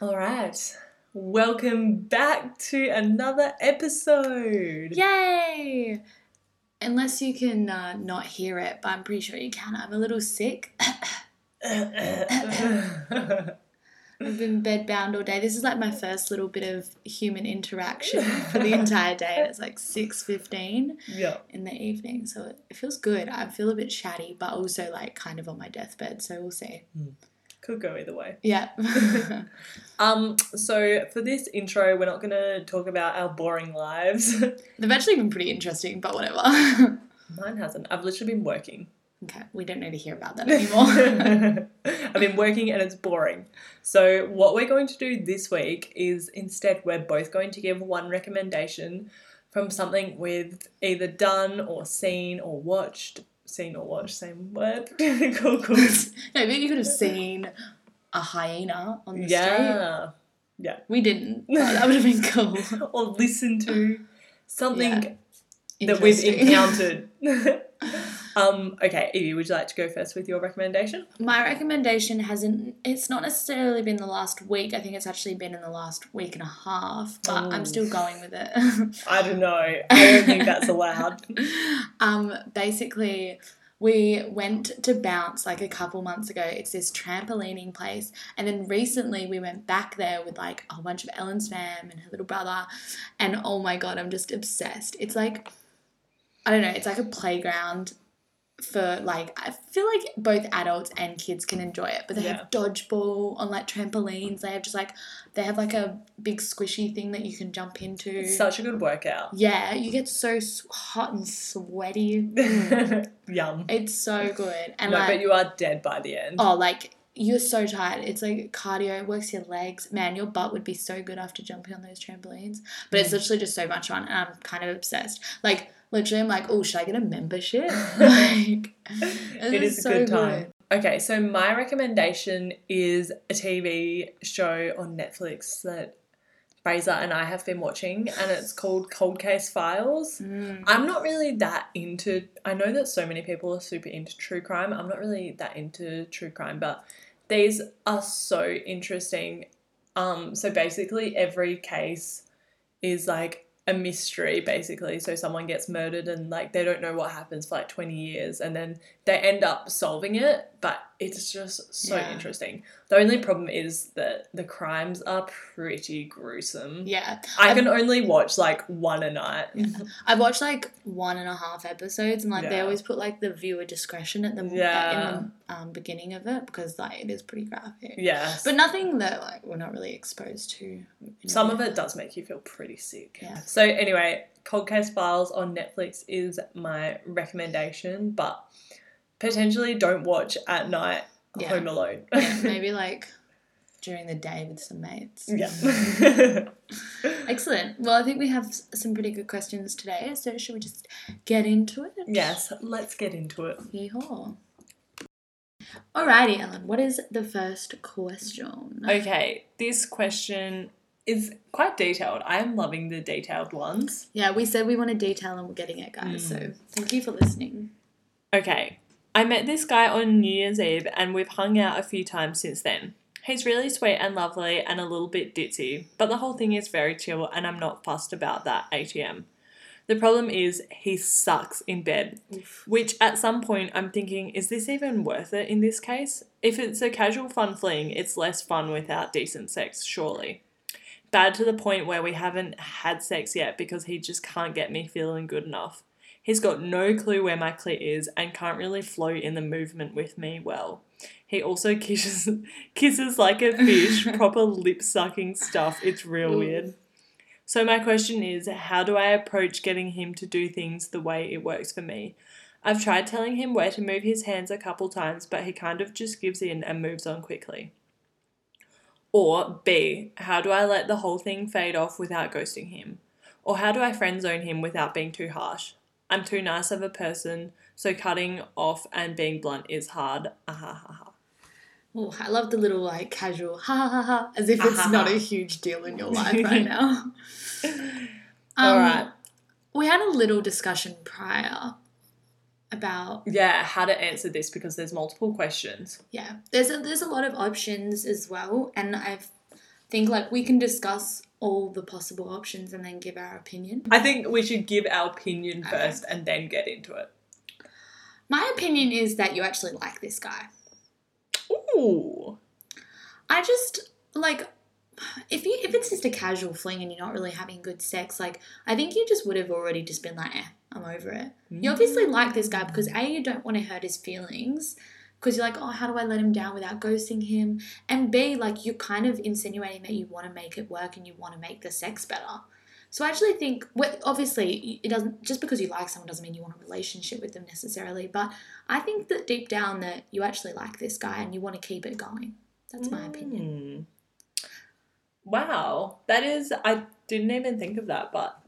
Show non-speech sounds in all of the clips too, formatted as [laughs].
All right. Welcome back to another episode. Yay! Unless you can uh, not hear it, but I'm pretty sure you can. I'm a little sick. I've been bedbound all day. This is like my first little bit of human interaction for the entire day. And it's like 6.15 yeah. in the evening. So it, it feels good. I feel a bit chatty, but also like kind of on my deathbed. So we'll see. Could go either way. Yeah. [laughs] [laughs] Um, so for this intro, we're not gonna talk about our boring lives. [laughs] They've actually been pretty interesting, but whatever. Mine hasn't. I've literally been working. okay, we don't need to hear about that anymore. I've been working and it's boring. So, what we're going to do this week is instead, we're both going to give one recommendation from something we've either done or seen or watched. Seen or watched, same word. [laughs] cool, cool. no, but you could have seen a hyena on the street. Yeah. Yeah. We didn't. that would have been cool. [laughs] or listen to something Yeah. that we've encountered. [laughs] um, okay, Evie, would you like to go first with your recommendation? My recommendation hasn't, it's not necessarily been the last week. I think it's actually been in the last week and a half, but Oh. I'm still going with it. [laughs] I don't know. I don't think that's allowed. [laughs] um, basically, we went to Bounce like a couple months ago. It's this trampolining place. And then recently we went back there with like a whole bunch of Ellen's fam and her little brother. And oh my God, I'm just obsessed. It's like, I don't know, it's like a playground for like, I feel like both adults and kids can enjoy it. But they Yeah. have dodgeball on like trampolines. They have just like, they have like a big squishy thing that you can jump into. It's such a good workout. Yeah, you get so hot and sweaty. [laughs] Yum. It's so good. And no, like, but you are dead by the end. oh, like you're so tired. It's like cardio. It works your legs. Man, your butt would be so good after jumping on those trampolines. But it's Mm. literally just so much fun, and I'm kind of obsessed. Like literally, I'm like, oh, should I get a membership? [laughs] [laughs] like, it is a so good time. Okay, so my recommendation is a TV show on Netflix that Fraser and I have been watching, and it's called Cold Case Files. Mm. I'm not really that into. I know that so many people are super into true crime. I'm not really that into true crime, but these are so interesting. Um, so basically, every case is like a mystery, basically. So someone gets murdered and like they don't know what happens for like 20 years, and then they end up solving it. But it's just so Yeah. interesting. The only problem is that the crimes are pretty gruesome. Yeah, I I've- can only watch like one a night. [laughs] I've watched like one and a half episodes, and like they always put like the viewer discretion at the Yeah. in the um, beginning of it because like it is pretty graphic. Yes. But nothing that like we're not really exposed to. Some of it does make you feel pretty sick. Yeah. So anyway, Cold Case Files on Netflix is my recommendation, but potentially don't watch at night Yeah. home alone. Yeah, [laughs] maybe like during the day with some mates. yeah. [laughs] Excellent. Well, I think we have some pretty good questions today, so should we just get into it? yes, let's get into it. Yeehaw. Alrighty, Ellen. What is the first question? Okay, this question is quite detailed. I am loving the detailed ones. Yeah, we said we want to detail, and we're getting it, guys. So mm. thank you for listening. Okay, I met this guy on New Year's Eve and we've hung out a few times since then. He's really sweet and lovely and a little bit ditzy, but the whole thing is very chill and I'm not fussed about that ATM. The problem is he sucks in bed, which at some point I'm thinking, is this even worth it in this case? If it's a casual fun fling, it's less fun without decent sex, surely. Bad to the point where we haven't had sex yet because he just can't get me feeling good enough. He's got no clue where my clit is and can't really flow in the movement with me well. He also [laughs] kisses kisses like a fish, [laughs] proper lip sucking stuff. It's real weird. So my question is, how do I approach getting him to do things the way it works for me? I've tried telling him where to move his hands a couple times, but he kind of just gives in and moves on quickly. Or B, how do I let the whole thing fade off without ghosting him? Or how do I friend zone him without being too harsh? I'm too nice of a person, so cutting off and being blunt is hard. Ah, ha, ha, ha. Oh, I love the little like casual ha ha ha ha, as if Ah, it's not a huge deal in your life right [laughs] now. All Um, right. We had a little discussion prior about Yeah, how to answer this because there's multiple questions. yeah. There's a there's a lot of options as well, and I've think like we can discuss all the possible options and then give our opinion. I think we should give our opinion Okay. first and then get into it. My opinion is that you actually like this guy. Ooh. I just like if you if it's just a casual fling and you're not really having good sex, like I think you just would have already just been like, eh, I'm over it. You obviously like this guy because A, you don't want to hurt his feelings because you're like, oh, how do I let him down without ghosting him? And B, like you're kind of insinuating that you want to make it work and you want to make the sex better. So I actually think, obviously, it doesn't just because you like someone doesn't mean you want a relationship with them necessarily. But I think that deep down that you actually like this guy and you want to keep it going. That's my opinion. Mm. Wow, that is. I didn't even think of that, but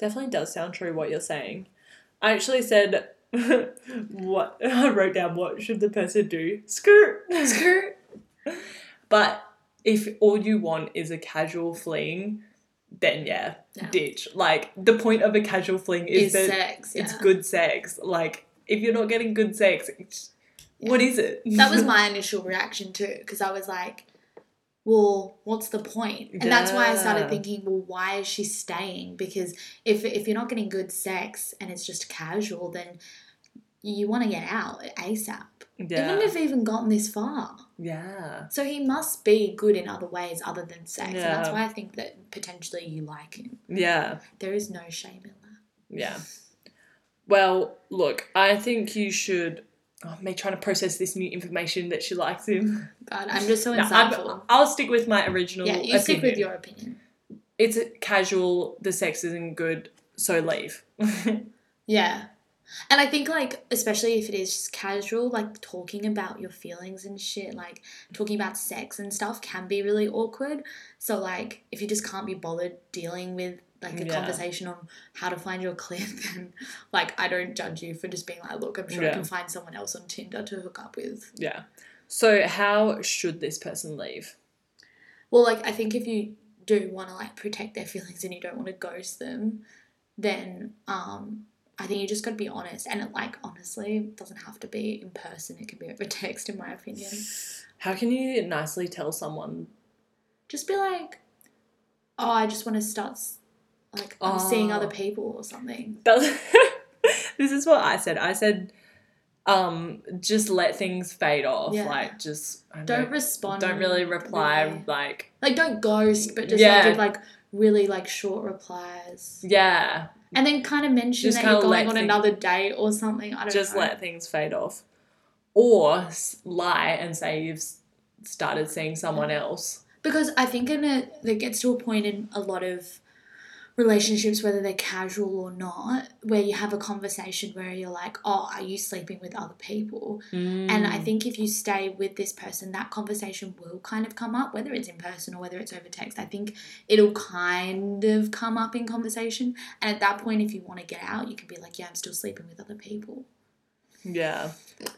definitely does sound true what you're saying. I actually said, [laughs] "What?" [laughs] I wrote down, "What should the person do?" Skirt. [laughs] Skirt. But if all you want is a casual fling, then yeah, Yeah. ditch. Like the point of a casual fling is, Is that sex. Yeah. it's good sex. Like if you're not getting good sex, it's, what is it? that was my initial reaction too because i was like well what's the point? and that's why i started thinking well why is she staying because if if you're not getting good sex and it's just casual then you want to get out asap yeah. even if you've even gotten this far yeah. so he must be good in other ways other than sex and that's why i think that potentially you like him Yeah. there is no shame in that Yeah. Well, look, I think you should. Oh, me trying to process this new information that she likes him. god i'm just so No, I'm- insightful I'll stick with my original. yeah you stick with your opinion It's casual. The sex isn't good, so leave. [laughs] Yeah. And I think like especially if it is just casual, like talking about your feelings and shit, like talking about sex and stuff can be really awkward. So like if you just can't be bothered dealing with like a Yeah. conversation on how to find your clit, [laughs] and like I don't judge you for just being like, look, I'm sure I can find someone else on Tinder to hook up with. yeah. So how should this person leave? Well, like I think if you do want to like protect their feelings and you don't want to ghost them, then um I think you just got to be honest. And it like honestly it doesn't have to be in person. It can be over [laughs] text, in my opinion. How can you nicely tell someone? Just be like, oh, I just want to start like I'm seeing Oh. other people or something. [laughs] This is what I said. I said, um, just let things fade off. Yeah. Like, just I Don't respond. don't really reply. Like, Like don't ghost, but just Yeah. like give like really like short replies. yeah, And then kind of mention Just that you're going on things- another date or something. I don't know. just know. let things fade off, or lie and say you've started seeing someone else. Because I think in a that gets to a point in a lot of relationships, whether they're casual or not, where you have a conversation where you're like, "Oh, are you sleeping with other people?" And Mm. I think if you stay with this person, that conversation will kind of come up, whether it's in person or whether it's over text. I think it'll kind of come up in conversation, and at that point, if you want to get out, you can be like, "Yeah, I'm still sleeping with other people." yeah,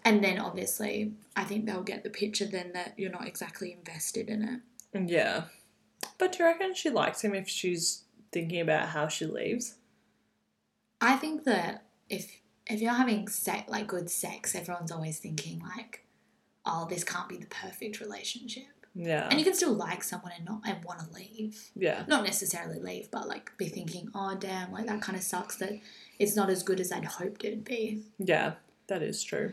And then obviously, I think they'll get the picture then that you're not exactly invested in it. yeah. But do you reckon she likes him if she's thinking about how she leaves? I think that if if you're having sex, like good sex, everyone's always thinking like, "Oh, this can't be the perfect relationship," Yeah, and you can still like someone and not and want to leave. yeah, Not necessarily leave, but like be thinking, "Oh, damn, like that kind of sucks that it's not as good as I'd hoped it'd be." yeah. That is true.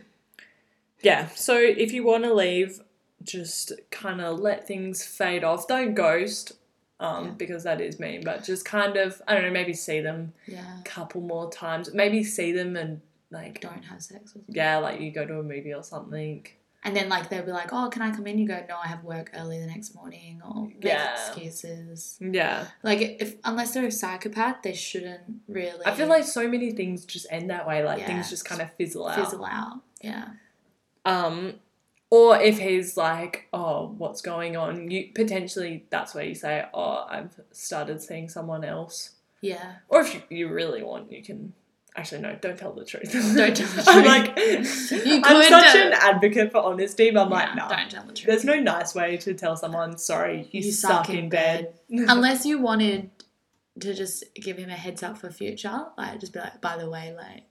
Yeah. So if you want to leave, just kind of let things fade off. Don't ghost, um, Yeah. because that is mean. But just kind of, I don't know, maybe see them Yeah, a couple more times. Maybe see them and like, don't have sex with. Them. yeah, like you go to a movie or something. And then like they'll be like, "Oh, can I come in?" You go, "No, I have work early the next morning," or make Yeah. excuses. Yeah. Like if unless they're a psychopath, they shouldn't really. I feel like so many things just end that way. Like Yeah. things just kind of fizzle out. fizzle out. Yeah. Um, or if he's like, oh, what's going on? You potentially that's where you say, oh, I've started seeing someone else. Yeah. Or if you, you really want, you can. Actually, no, don't tell the truth. Don't tell the [laughs] truth. I'm like, You I'm such an advocate for honesty, but I'm like, Yeah, no. Don't tell the truth. There's no nice way to tell someone, sorry, you, suck, in bed. [laughs] Unless you wanted to just give him a heads up for future, like just be like, by the way, like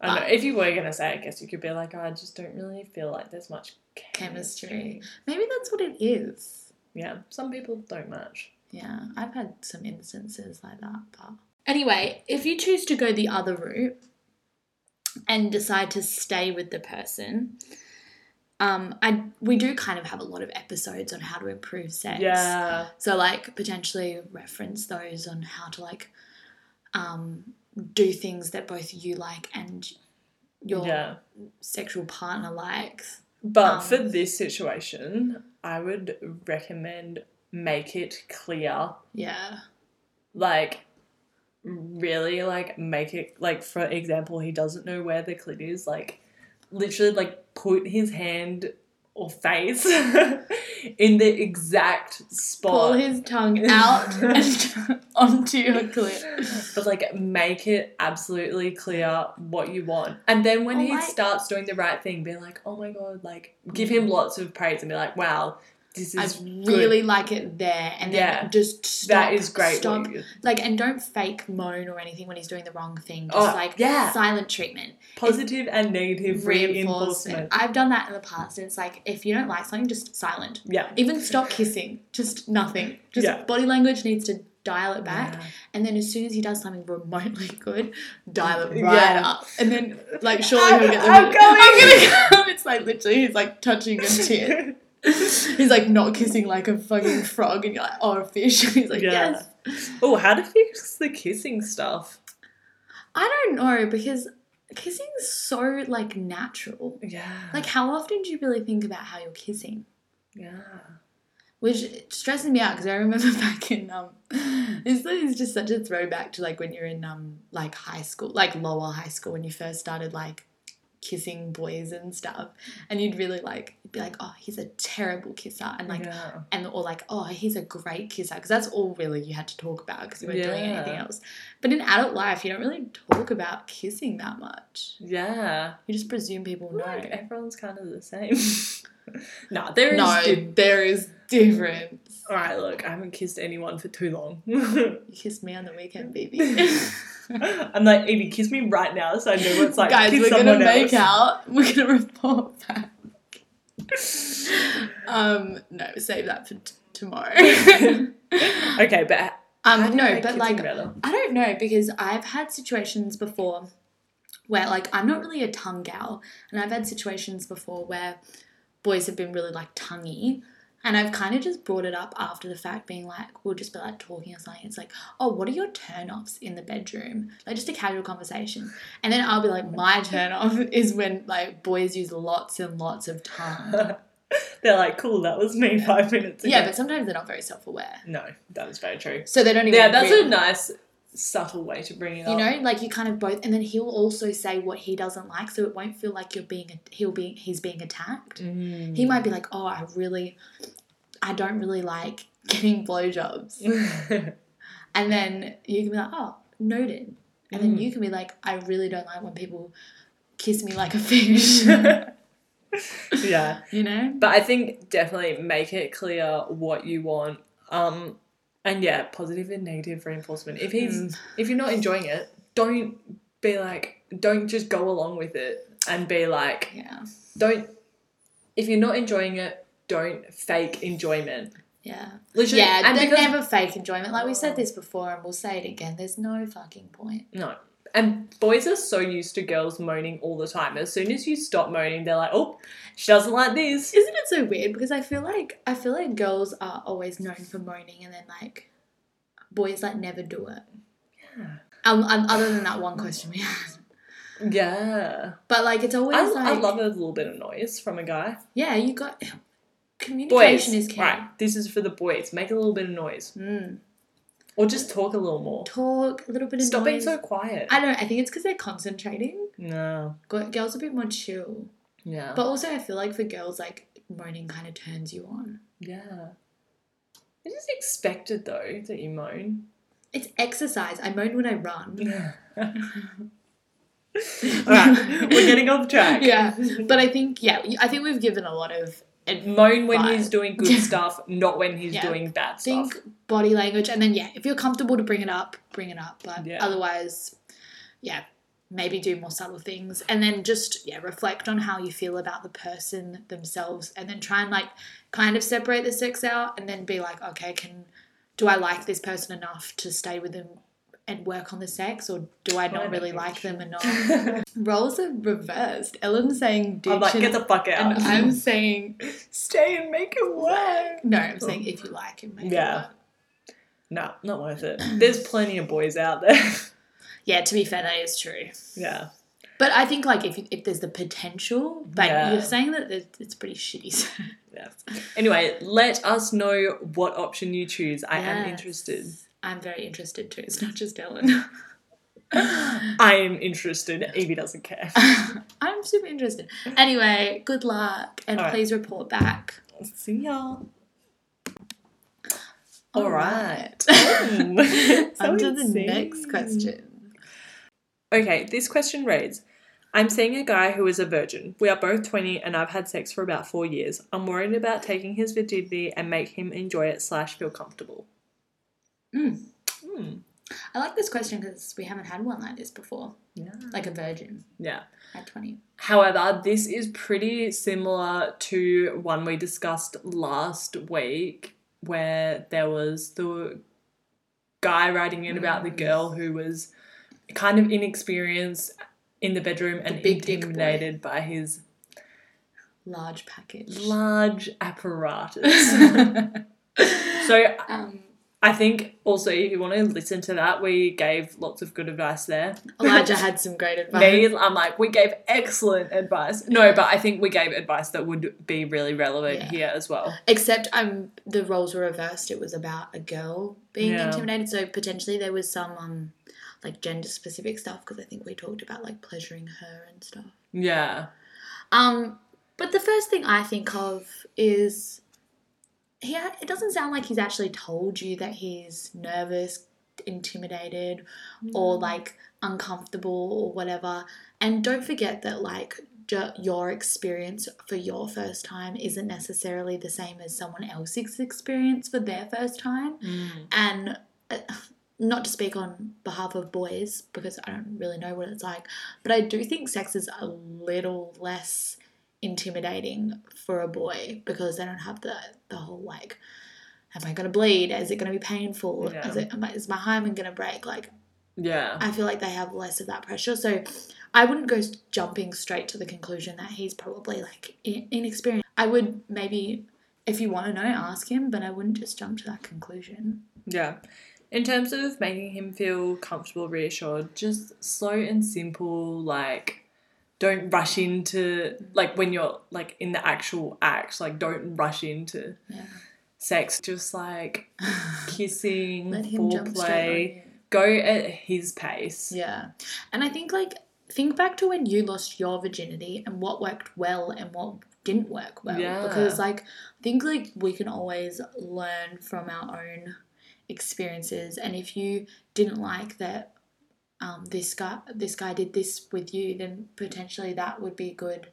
I don't know. If you were gonna say, I guess you could be like, oh, I just don't really feel like there's much chemistry. chemistry. Maybe that's what it is. Yeah, some people don't match. Yeah, I've had some instances like that. But anyway, if you choose to go the other route and decide to stay with the person, um, I we do kind of have a lot of episodes on how to improve sex. Yeah. So like potentially reference those on how to like um, do things that both you like and your Yeah. sexual partner likes. But Um, for this situation, I would recommend make it clear. Yeah. Like, really, like, make it, like, for example, he doesn't know where the clit is. Like, literally, like, put his hand or face [laughs] in the exact spot. Pull his tongue out [laughs] and [laughs] onto your clit. but like make it absolutely clear what you want and then when Oh, he I- starts doing the right thing be like oh my god like give mm. him lots of praise and be like wow this I is really like it there, and then Yeah. just stop. that is great Stop. Like, and don't fake moan or anything when he's doing the wrong thing. Just Oh, like yeah. silent treatment, positive and negative reinforcement I've done that in the past, and it's like if you don't like something, just silent. yeah Even stop kissing, just nothing. Just Yeah. body language needs to dial it back, Yeah. and then as soon as he does something remotely [laughs] good, dial it right Yeah. up, and then like surely he'll get the I'm going. [laughs] I'm gonna come. It's like literally he's like touching a [laughs] tit. [laughs] He's like not kissing like a fucking frog, and you're like, oh, a fish. [laughs] He's like, Yeah. yes. oh how to fix the kissing stuff I don't know because kissing's so like natural. yeah Like, how often do you really think about how you're kissing? yeah Which stresses me out because I remember [laughs] back in um, this is just such a throwback to like when you're in um like high school, like lower high school when you first started like kissing boys and stuff, and you'd really like be like, oh, he's a terrible kisser, and like yeah. and or like, oh, he's a great kisser, because that's all really you had to talk about because you weren't doing anything else. But in adult life, you don't really talk about kissing that much. yeah You just presume people know. like everyone's kind of the same [laughs] [laughs] no there is no, di- there is difference. all right look i haven't kissed anyone for too long [laughs] You kissed me on the weekend, baby. [laughs] I'm like, Evie, kiss me right now so I know what it's like. Guys, we're gonna someone make out. We're gonna report back. um, no, save that for t- tomorrow. Okay, but um, no, but like? I don't know because I've had situations before where like I'm not really a tongue gal, and I've had situations before where boys have been really like tonguey. And I've kind of just brought it up after the fact, being like, we'll just be like talking or something. It's like, oh, what are your turn offs in the bedroom? Like just a casual conversation. And then I'll be like, my [laughs] turn off is when like boys use lots and lots of tongue. [laughs] They're like, cool, that was me five minutes ago. yeah, but sometimes they're not very self aware. no, that is very true. So they don't even. Yeah, that's real- a nice, subtle way to bring it up. You up. know, like you kind of both, and then he'll also say what he doesn't like, so it won't feel like you're being. He'll be. He's being attacked. Mm. He might be like, "Oh, I really, I don't really like [laughs] getting blowjobs," [laughs] and then you can be like, "Oh, noted," and then Mm. you can be like, "I really don't like when people kiss me like a fish," [laughs] yeah, you know. but I think definitely make it clear what you want. Um, and yeah, positive and negative reinforcement. If he's Mm. if you're not enjoying it, don't be like, don't just go along with it and be like, Yeah, don't. If you're not enjoying it, don't fake enjoyment. yeah, Literally, yeah. and because- never fake enjoyment. Like we said this before, and we'll say it again. There's no fucking point. No. And boys are so used to girls moaning all the time. As soon as you stop moaning, they're like, oh, she doesn't like this. Isn't it so weird? Because I feel like I feel like girls are always known for moaning, and then like boys like never do it. Yeah. Um, um, other than that one question we had, Yeah. but like it's always I, like I love a little bit of noise from a guy. yeah, you got Boys. communication is key. Right. This is for the boys. Make a little bit of noise. Mm. Or just talk a little more. Talk a little bit of Stop being so quiet. I don't. know, I think it's because they're concentrating. no. G- Girls are a bit more chill, Yeah. but also I feel like for girls, like moaning kind of turns you on. yeah. It is expected though that you moan. It's exercise. I moan when I run. Yeah. [laughs] [laughs] Alright, we're getting off track. [laughs] yeah, but I think yeah, I think we've given a lot of advice. Moan when Right. he's doing good [laughs] stuff, not when he's Yeah. doing bad stuff. think body language and then yeah if you're comfortable to bring it up bring it up but Yeah. otherwise yeah maybe do more subtle things and then just yeah reflect on how you feel about the person themselves and then try and like kind of separate the sex out and then be like okay can do i like this person enough to stay with them and work on the sex or do i not really like them them not? [laughs] roles are reversed ellen's saying I'm like, get the fuck out. and i'm saying stay and make it work. no i'm oh. saying if you like him make Yeah. it work No, not worth it. There's plenty of boys out there. [laughs] yeah to be fair that is true yeah. But I think like if if there's the potential, but Yeah. you're saying that it's pretty shitty. so- [laughs] Yeah. Anyway, let us know what option you choose. I am interested. I'm very interested too. It's not just Ellen. [laughs] I am interested. Evie doesn't care. [laughs] I'm super interested. Anyway, good luck and Alright. please report back. See ya. All right. Alright. [laughs] So On to the next question. Okay, this question reads I'm seeing a guy who is a virgin. We are both 20 and I've had sex for about four years. I'm worried about taking his virginity and make him enjoy it slash feel comfortable. Mm. Hmm. I like this question because we haven't had one like this before, Yeah. like a virgin Yeah. at 20. However, this is pretty similar to one we discussed last week where there was the guy writing in about the Mm. girl who was kind of inexperienced in the bedroom and big intimidated by his Large package. large apparatus. [laughs] [laughs] so um, I think also if you want to listen to that, we gave lots of good advice there. [laughs] Elijah [laughs] had some great advice. Me, I'm like, we gave excellent advice. No, but I think we gave advice that would be really relevant Yeah. here as well. Except um, the roles were reversed. It was about a girl being Yeah. intimidated. So potentially there was some um, like gender specific stuff because I think we talked about like pleasuring her and stuff. Yeah. Um, but the first thing I think of is he. It doesn't sound like he's actually told you that he's nervous, intimidated, or like uncomfortable or whatever. And don't forget that like your experience for your first time isn't necessarily the same as someone else's experience for their first time. Mm. And uh, not to speak on behalf of boys because I don't really know what it's like, but I do think sex is a little less intimidating for a boy because they don't have the the whole like am I gonna bleed? Is it gonna be painful? Yeah. Is it am I, is my hymen gonna break? Like Yeah. I feel like they have less of that pressure. So I wouldn't go jumping straight to the conclusion that he's probably like in- inexperienced. I would maybe, if you want to know, ask him, but I wouldn't just jump to that conclusion. Yeah. In terms of making him feel comfortable, reassured, just slow and simple, like don't rush into like when you're like in the actual act, like don't rush into Yeah. sex. Just like [laughs] kissing, Let him jump straight on foreplay. Go at his pace. Yeah. And I think like think back to when you lost your virginity and what worked well and what didn't work well. Yeah. Because like I think like we can always learn from our own experiences and if you didn't like that um, this guy this guy did this with you then potentially that would be good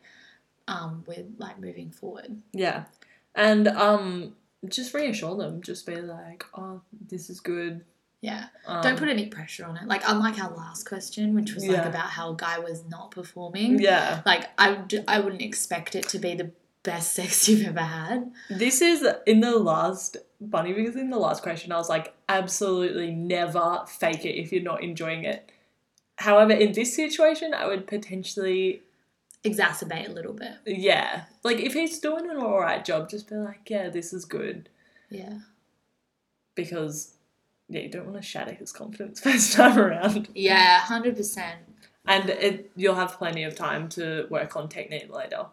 um, with like moving forward. Yeah. And um just reassure them. Just be like, Oh, this is good. Yeah. Um, Don't put any pressure on it. Like unlike our last question which was like about how a guy was not performing. Yeah. Like I, I wouldn't expect it to be the best [laughs] sex you've ever had. This is in the last funny because in the last question I was like, absolutely never fake it if you're not enjoying it. However, in this situation, I would potentially, Exacerbate a little bit. yeah, like if he's doing an alright job, just be like, yeah, this is good. Yeah. Because, yeah, you don't want to shatter his confidence [laughs] first time around. Yeah, hundred percent. And it, you'll have plenty of time to work on technique later.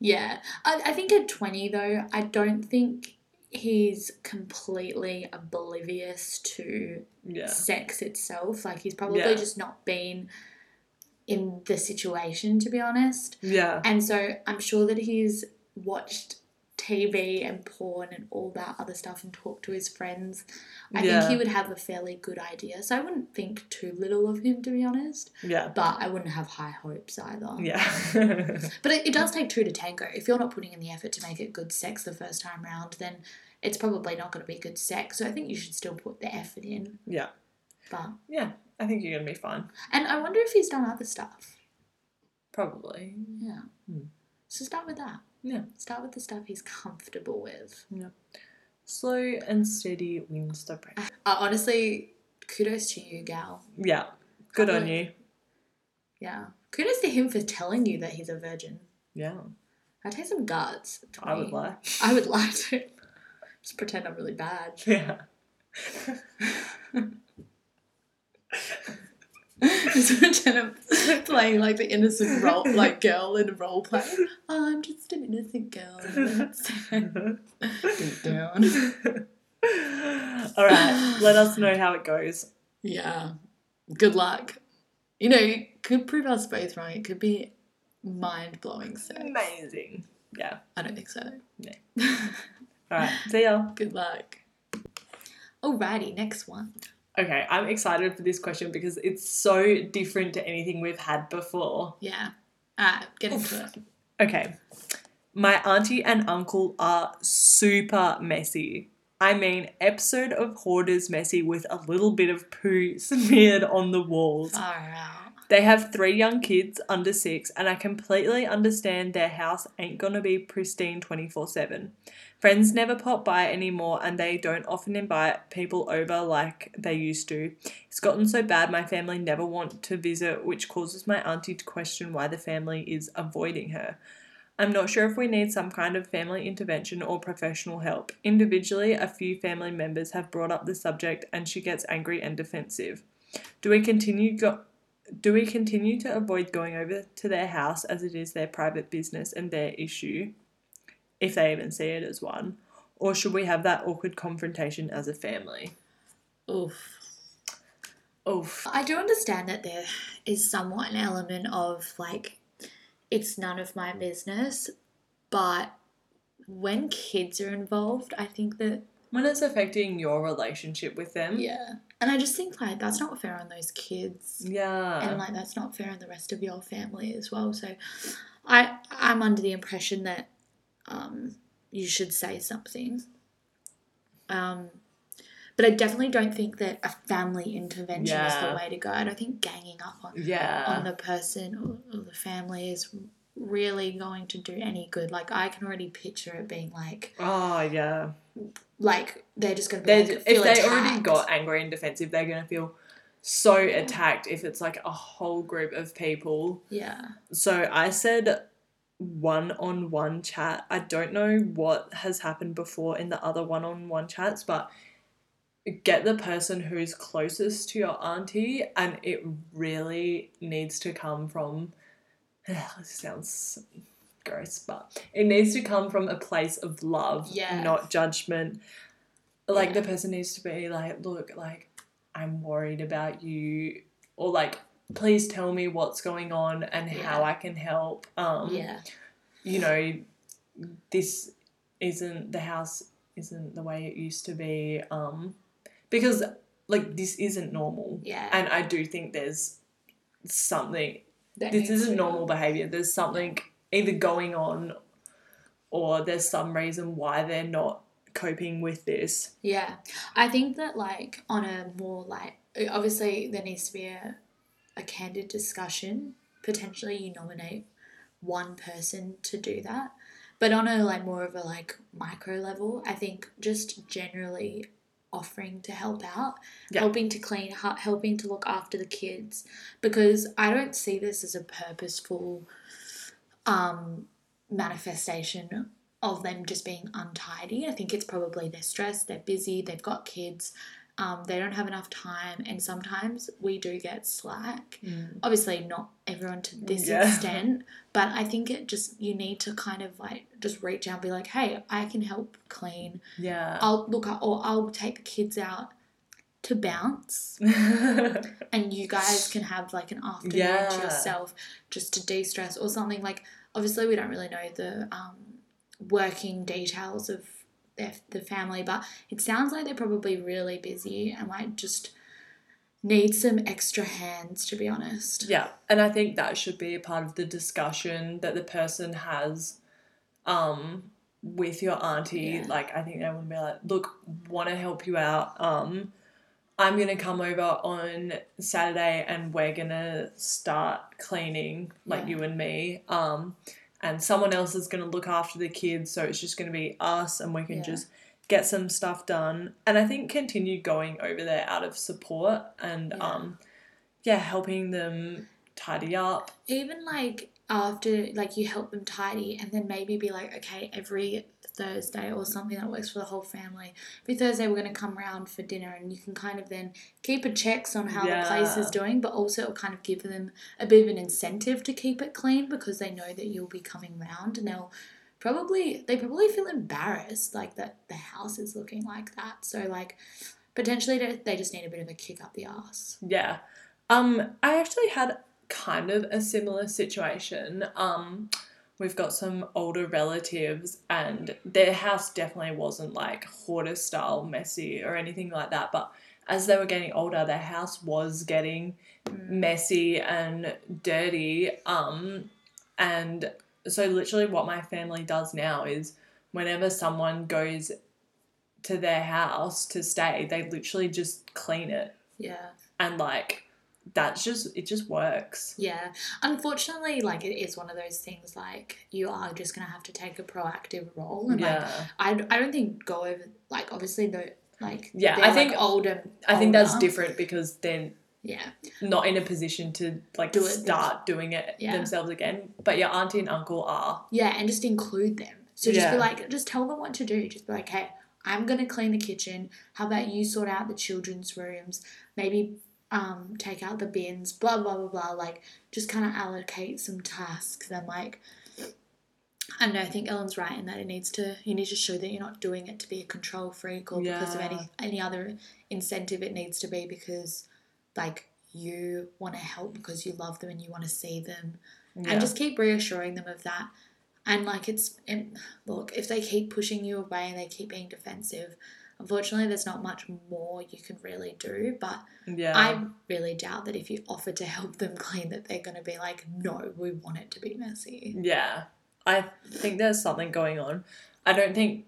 Yeah. I, I think at twenty though, I don't think he's completely oblivious to Yeah. sex itself. Like he's probably Yeah. just not been in the situation to be honest. Yeah. And so I'm sure that he's watched TV and porn and all that other stuff and talk to his friends. I Yeah. think he would have a fairly good idea. So I wouldn't think too little of him, to be honest. Yeah. But I wouldn't have high hopes either. Yeah. [laughs] But it, it does take two to tango. If you're not putting in the effort to make it good sex the first time round, then it's probably not going to be good sex. So I think you should still put the effort in. yeah. But Yeah. I think you're gonna be fine. And I wonder if he's done other stuff. Probably. Yeah. Hmm. So start with that. Yeah. Start with the stuff he's comfortable with. Slow and steady wins the race. Uh, honestly, kudos to you, gal. Yeah. Good on you. Yeah. Kudos to him for telling you that he's a virgin. Yeah. That takes some guts. I would lie. I would lie to. [laughs] Just pretend I'm really bad. Yeah. [laughs] [laughs] [laughs] Just pretend I'm playing like the innocent role, like girl in a role play. Oh, I'm just an innocent girl. [laughs] Deep down. All right. Let us know how it goes. Yeah. Good luck. You know, you could prove us both wrong. It could be mind blowing sex. Amazing. Yeah. I don't think so. No. [laughs] All right. See y'all. Good luck. Alrighty, next one. Okay, I'm excited for this question because it's so different to anything we've had before. Yeah. Alright, get into it. Okay. My auntie and uncle are super messy. I mean, episode of Hoarders messy with a little bit of poo [laughs] smeared on the walls. Far out. They have three young kids under six, and I completely understand their house ain't gonna be pristine 24 7. Friends never pop by anymore, and they don't often invite people over like they used to. It's gotten so bad my family never want to visit, which causes my auntie to question why the family is avoiding her. I'm not sure if we need some kind of family intervention or professional help. Individually, a few family members have brought up the subject, and she gets angry and defensive. Do we continue go- do we continue to avoid going over to their house as it is their private business and their issue, if they even see it as one? Or should we have that awkward confrontation as a family? Oof. Oof. I do understand that there is somewhat an element of like, it's none of my business, but when kids are involved, I think that, When it's affecting your relationship with them. yeah. And I just think like that's not fair on those kids. Yeah. and like that's not fair on the rest of your family as well. So, I I'm under the impression that um, you should say something. Um, but I definitely don't think that a family intervention is the way to go. I don't think ganging up on yeah. on the person or, or the family is really going to do any good. Like I can already picture it being like oh yeah. like they're just gonna be They like, if they already got angry and defensive, they're gonna feel so attacked if it's like a whole group of people. yeah So I said one on one chat. I don't know what has happened before in the other one on one chats, but get the person who's closest to your auntie, and it really needs to come from. [sighs] This sounds gross, but it needs to come from a place of love, Yeah. not judgment. Like Yeah. the person needs to be like, look, like I'm worried about you, or like please tell me what's going on and how I can help. Um, yeah you know, this isn't the house isn't the way it used to be. Um, because like this isn't normal, yeah. and I do think there's something. That This isn't normal behavior. There's something either going on, or there's some reason why they're not coping with this. Yeah, I think that like on a more like obviously there needs to be a a candid discussion. Potentially, you nominate one person to do that, but on a like more of a like micro level, I think just generally offering to help out, Yeah. helping to clean, helping to look after the kids, because I don't see this as a purposeful um manifestation of them just being untidy. I think it's probably they're stressed, they're busy, they've got kids, um, they don't have enough time, and sometimes we do get slack. Obviously, not everyone to this Yeah. [laughs] extent, but I think it just you need to kind of like just reach out and be like, hey, I can help clean. Yeah. I'll look, up, or I'll take the kids out to bounce [laughs] and you guys can have like an afternoon Yeah. to yourself just to de-stress or something like obviously we don't really know the um, working details of the family but it sounds like they're probably really busy and might just need some extra hands to be honest Yeah, and I think that should be a part of the discussion that the person has um with your auntie. Yeah. Like I think they would be like, look, wanna help you out. Um I'm gonna come over on Saturday and we're gonna start cleaning, like Yeah. you and me. Um, and someone else is gonna look after the kids, so it's just gonna be us, and we can Yeah. just get some stuff done. And I think continue going over there out of support and Yeah. um, yeah, helping them tidy up. even like after like you help them tidy and then maybe be like okay every thursday or something that works for the whole family every thursday we're going to come around for dinner and you can kind of then keep a checks on how the place is doing but also it'll kind of give them a bit of an incentive to keep it clean because they know that you'll be coming round and they'll probably they probably feel embarrassed like that the house is looking like that so like potentially they- they just need a bit of a kick up the ass Yeah. Um, I actually had kind of a similar situation. Um, we've got some older relatives, and their house definitely wasn't like hoarder style messy or anything like that. But as they were getting older, their house was getting messy and dirty. Um, and so literally, what my family does now is whenever someone goes to their house to stay, they literally just clean it yeah and like that's just it just works Yeah, unfortunately, like it is one of those things. Like you are just gonna have to take a proactive role, and like I, I don't think go over like obviously the like Yeah, I think- like, older. i think that's different because they're Yeah, not in a position to like Do it start doing it Yeah. themselves again but your auntie and uncle are yeah, and just include them. So just be like, just tell them what to do. Just be like, hey, I'm gonna clean the kitchen. How about you sort out the children's rooms? Maybe um take out the bins. Blah blah blah blah. Like just kind of allocate some tasks and like. I don't know. I think Ellen's right in that it needs to. You need to show that you're not doing it to be a control freak or because of any any other incentive. It needs to be because, like, you want to help because you love them and you want to see them yeah. and just keep reassuring them of that. And like it's it, look, if they keep pushing you away and they keep being defensive, unfortunately, there's not much more you can really do. But yeah I really doubt that if you offer to help them [laughs] clean, that they're going to be like, no, we want it to be messy. yeah i think there's something going on i don't think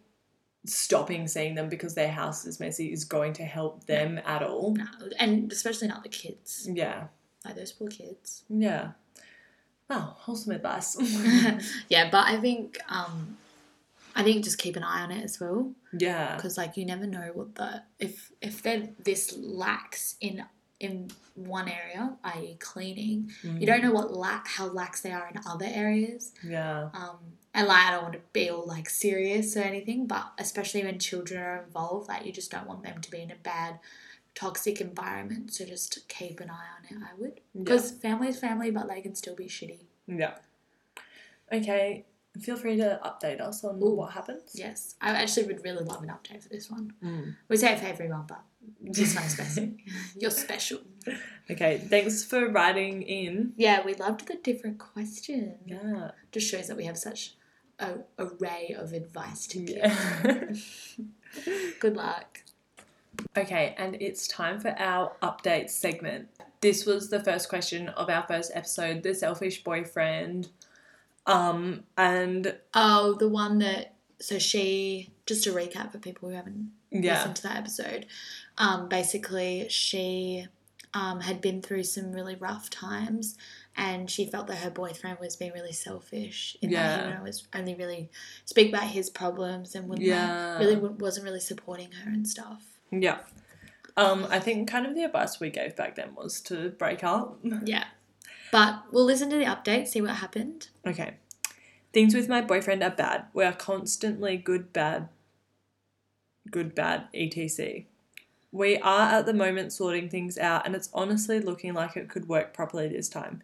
stopping seeing them because their house is messy is going to help them at all No, and especially not the kids, yeah like those poor kids. yeah wow wholesome advice [laughs] [laughs] yeah, but I think um, I think just keep an eye on it as well. Yeah because like you never know what the if if they're this lax in in one area i.e cleaning Mm. you don't know what lack how lax they are in other areas yeah um and like i don't want to be all like serious or anything but especially when children are involved like you just don't want them to be in a bad toxic environment so just keep an eye on it i would because family is family but they can still be shitty Yeah. Okay. Feel free to update us on Ooh. what happens. yes i actually would really love an update for this one Mm. we say it for everyone but this one's special [laughs] you're special Okay. Thanks for writing in. Yeah, we loved the different questions. Yeah. Just shows that we have such a array of advice to give. Yeah. [laughs] Good luck. okay, and it's time for our update segment. This was the first question of our first episode, the selfish boyfriend. Um, and Oh, the one that so she just to recap for people who haven't yeah, listened to that episode. Um, basically she um, had been through some really rough times and she felt that her boyfriend was being really selfish in that Yeah. he you know, was only really speak about his problems and wouldn't Yeah. really wasn't really supporting her and stuff. yeah. Um, I think kind of the advice we gave back then was to break up. Yeah. But we'll listen to the update, see what happened. Okay. Things with my boyfriend are bad. We are constantly good, bad, good, bad, etc. We are at the moment sorting things out, and it's honestly looking like it could work properly this time.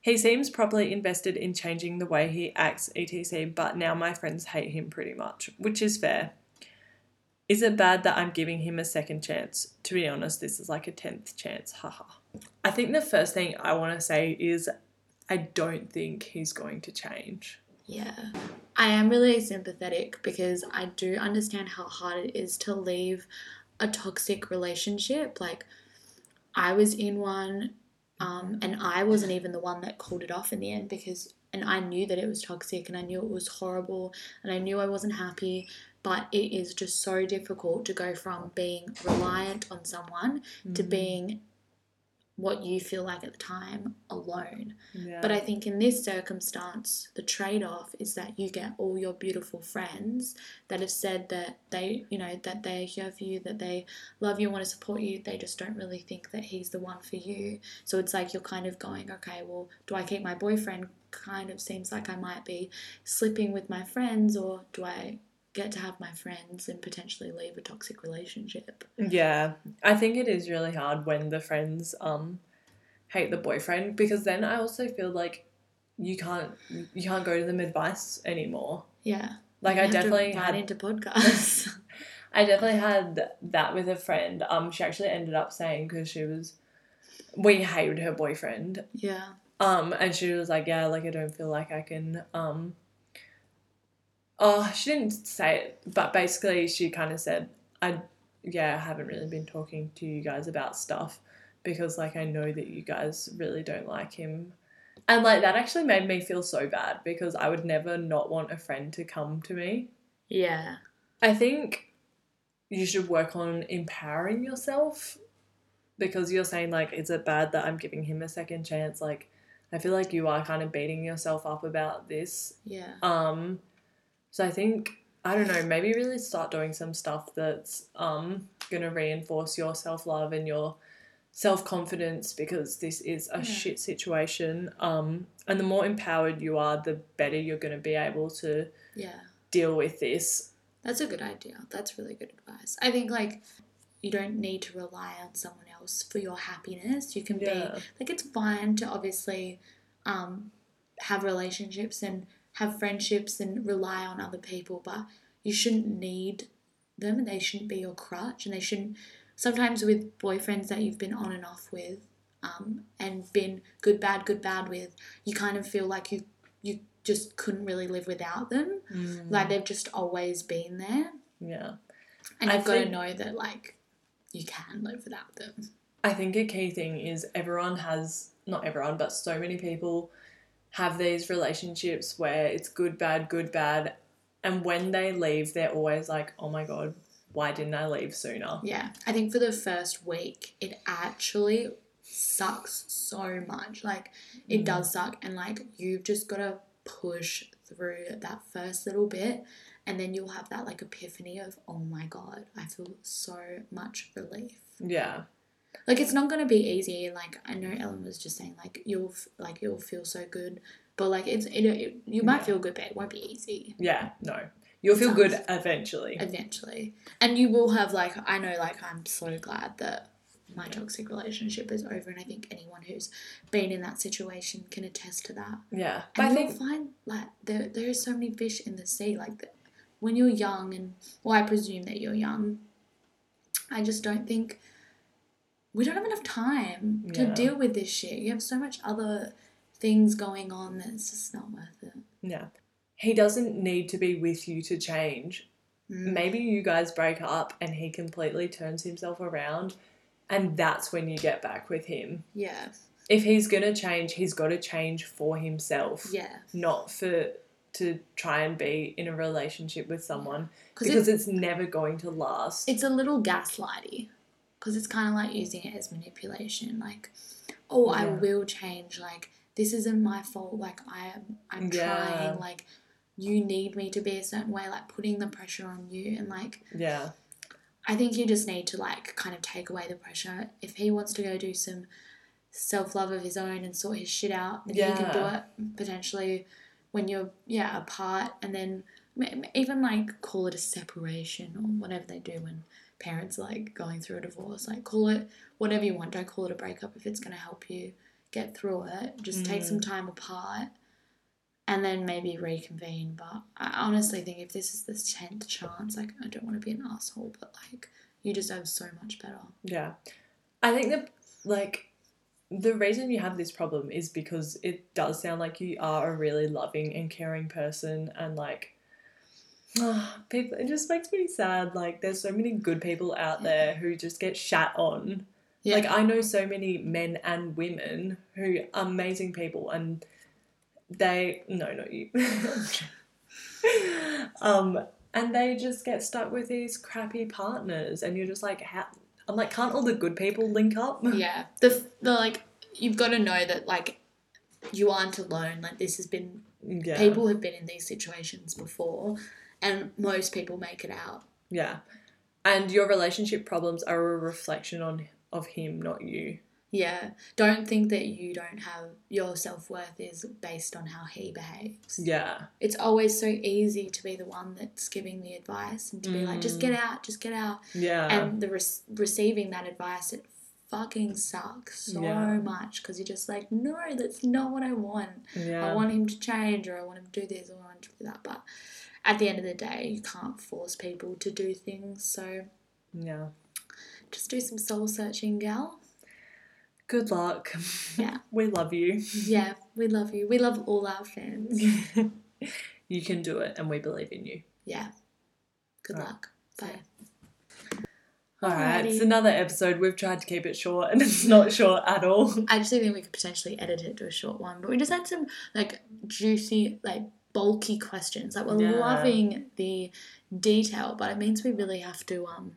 He seems properly invested in changing the way he acts, etc., but now my friends hate him pretty much, which is fair. Is it bad that I'm giving him a second chance? To be honest, this is like a 10th chance, haha. I think the first thing I want to say is I don't think he's going to change. Yeah. I am really sympathetic because I do understand how hard it is to leave a toxic relationship. Like, I was in one, um, and I wasn't even the one that called it off in the end because, and I knew that it was toxic and I knew it was horrible and I knew I wasn't happy, but it is just so difficult to go from being reliant on someone to Mm. being what you feel like at the time alone. Yeah. But I think in this circumstance, the trade off is that you get all your beautiful friends that have said that they, you know, that they're here for you, that they love you, want to support you. They just don't really think that he's the one for you. So it's like you're kind of going, okay, well, do I keep my boyfriend? Kind of seems like I might be slipping with my friends, or do I get to have my friends and potentially leave a toxic relationship? Yeah, I think it is really hard when the friends um hate the boyfriend because then I also feel like you can't you can't go to them advice anymore. Yeah. Like You I definitely had into [laughs] podcasts. [laughs] I definitely had that with a friend. Um, she actually ended up saying because she was we hated her boyfriend. yeah. Um, and she was like, yeah, like I don't feel like I can um. Oh, she didn't say it, but basically she kind of said, I yeah, I haven't really been talking to you guys about stuff because like I know that you guys really don't like him. And like that actually made me feel so bad because I would never not want a friend to come to me. Yeah. I think you should work on empowering yourself because you're saying like is it bad that I'm giving him a second chance like I feel like you are kind of beating yourself up about this Yeah. um, so I think I don't know, maybe really start doing some stuff that's um gonna reinforce your self love and your self confidence because this is a Yeah. shit situation. Um, and the more empowered you are, the better you're gonna be able to Yeah. deal with this. That's a good idea. That's really good advice. I think like you don't need to rely on someone else for your happiness. You can Yeah. be like it's fine to obviously um, have relationships and have friendships and rely on other people, but you shouldn't need them and they shouldn't be your crutch and they shouldn't sometimes with boyfriends that you've been on and off with um, and been good bad good bad with you kind of feel like you you just couldn't really live without them. Like they've just always been there. Yeah. and you've got to know that like you can live without them. I think a key thing is everyone has not everyone, but so many people have these relationships where it's good, bad, good, bad. And when they leave, they're always like, oh my God, why didn't I leave sooner? yeah i think for the first week it actually sucks so much like it Mm. does suck and like you've just got to push through that first little bit and then you'll have that like epiphany of oh my god i feel so much relief Yeah. Like it's not going to be easy like i know ellen was just saying like you'll like you'll feel so good but like it's it, it you might Yeah. feel good but it won't be easy Yeah. No. You'll feel good eventually. eventually and you will have like i know like i'm so glad that my toxic relationship is over and i think anyone who's been in that situation can attest to that Yeah. But and I you'll think, find like there, there are so many fish in the sea like the, when you're young and well i presume that you're young i just don't think we don't have enough time to Yeah. deal with this shit you have so much other things going on that it's just not worth it yeah. He doesn't need to be with you to change. Mm. Maybe you guys break up and he completely turns himself around, and that's when you get back with him. yeah If he's gonna change, he's got to change for himself. yeah not for to try and be in a relationship with someone because because it's never going to last. it's a little gaslighty because it's kind of like using it as manipulation like oh i will change like this isn't my fault like i am i'm Yeah. trying like you need me to be a certain way like putting the pressure on you and like yeah, i think you just need to like kind of take away the pressure. If he wants to go do some self-love of his own and sort his shit out then he can do it potentially when you're yeah apart. And then even like call it a separation or whatever they do when parents like going through a divorce like call it whatever you want don't call it a breakup if it's going to help you get through it just take some mm. time apart and then maybe reconvene but i honestly think if this is the 10th chance like i don't want to be an asshole but like you deserve so much better yeah. I think that like the reason you have this problem is because it does sound like you are a really loving and caring person, and like. [sighs] people, it just makes me sad. Like, there's so many good people out there who just get shat on. yeah Like I know so many men and women who are amazing people and they no not you. [laughs] um and they just get stuck with these crappy partners, and you're just like, how? I'm like, can't all the good people link up? [laughs] Yeah. The, the like, you've got to know that, like, you aren't alone. Like, this has been, Yeah. people have been in these situations before, and most people make it out. Yeah. And your relationship problems are a reflection on of him, not you. Yeah. Don't think that you don't have your self worth is based on how he behaves. Yeah. It's always so easy to be the one that's giving the advice and to be like, just get mm. out, just get out. Yeah. And the re- receiving that advice, it fucking sucks so Yeah. much because you're just like, no, that's not what I want. yeah. I want him to change or I want him to do this or I want him to do that. But at the end of the day, you can't force people to do things. So yeah. just do some soul searching, gal. Good luck. Yeah. [laughs] we love you. Yeah, we love you. We love all our fans. [laughs] you can do it, and we believe in you. Yeah. Good Alright. luck. Bye. All right, it's another episode. We've tried to keep it short, and [laughs] it's not short at all. I actually think we could potentially edit it to a short one, but we just had some like juicy, like bulky questions. Like we're Yeah. loving the detail, but it means we really have to um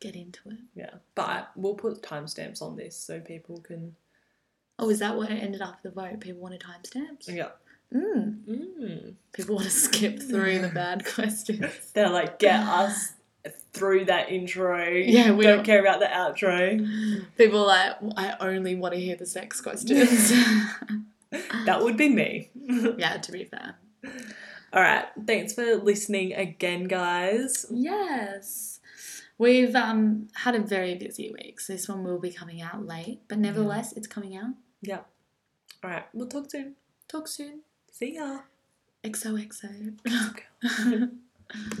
get into it. Yeah, but we'll put timestamps on this so people can. Oh, is that what it ended up the vote? People wanted timestamps. Yeah. Mm. Mm. People want to skip through the [laughs] bad questions. [laughs] They're like, get us through that intro. Yeah, we don't don't- care about the outro. People are like, I only want to hear the sex questions. [laughs] [laughs] That would be me. [laughs] yeah, to be fair. All right, thanks for listening again, guys. Yes. We've um had a very busy week, so this one will be coming out late, but nevertheless, it's coming out. Yeah. All right, we'll talk soon. Talk soon. See ya. XOXO. [laughs]